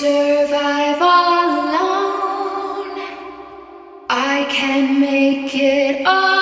survive alone. I can make it all.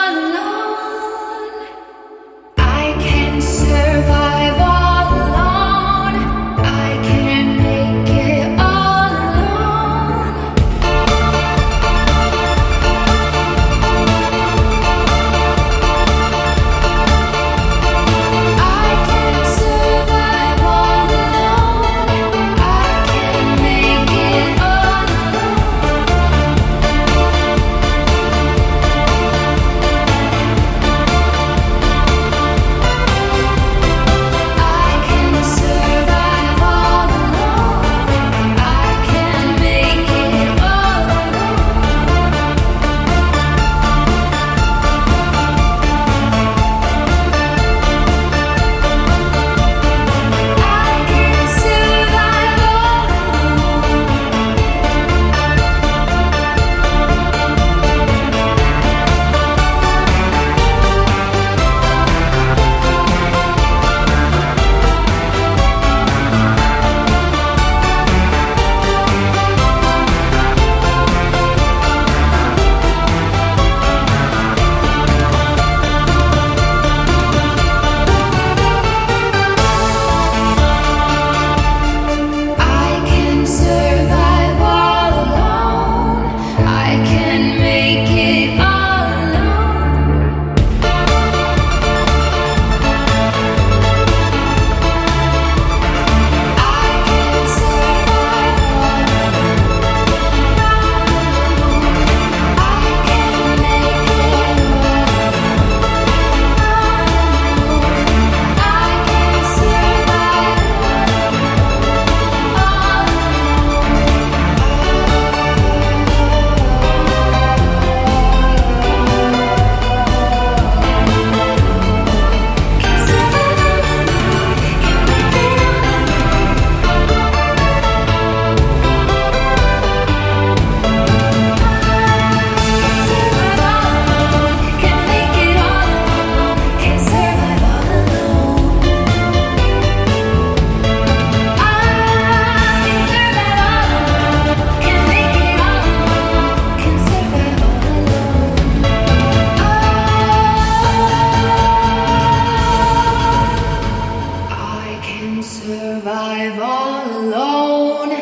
alone,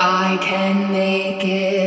I can make it.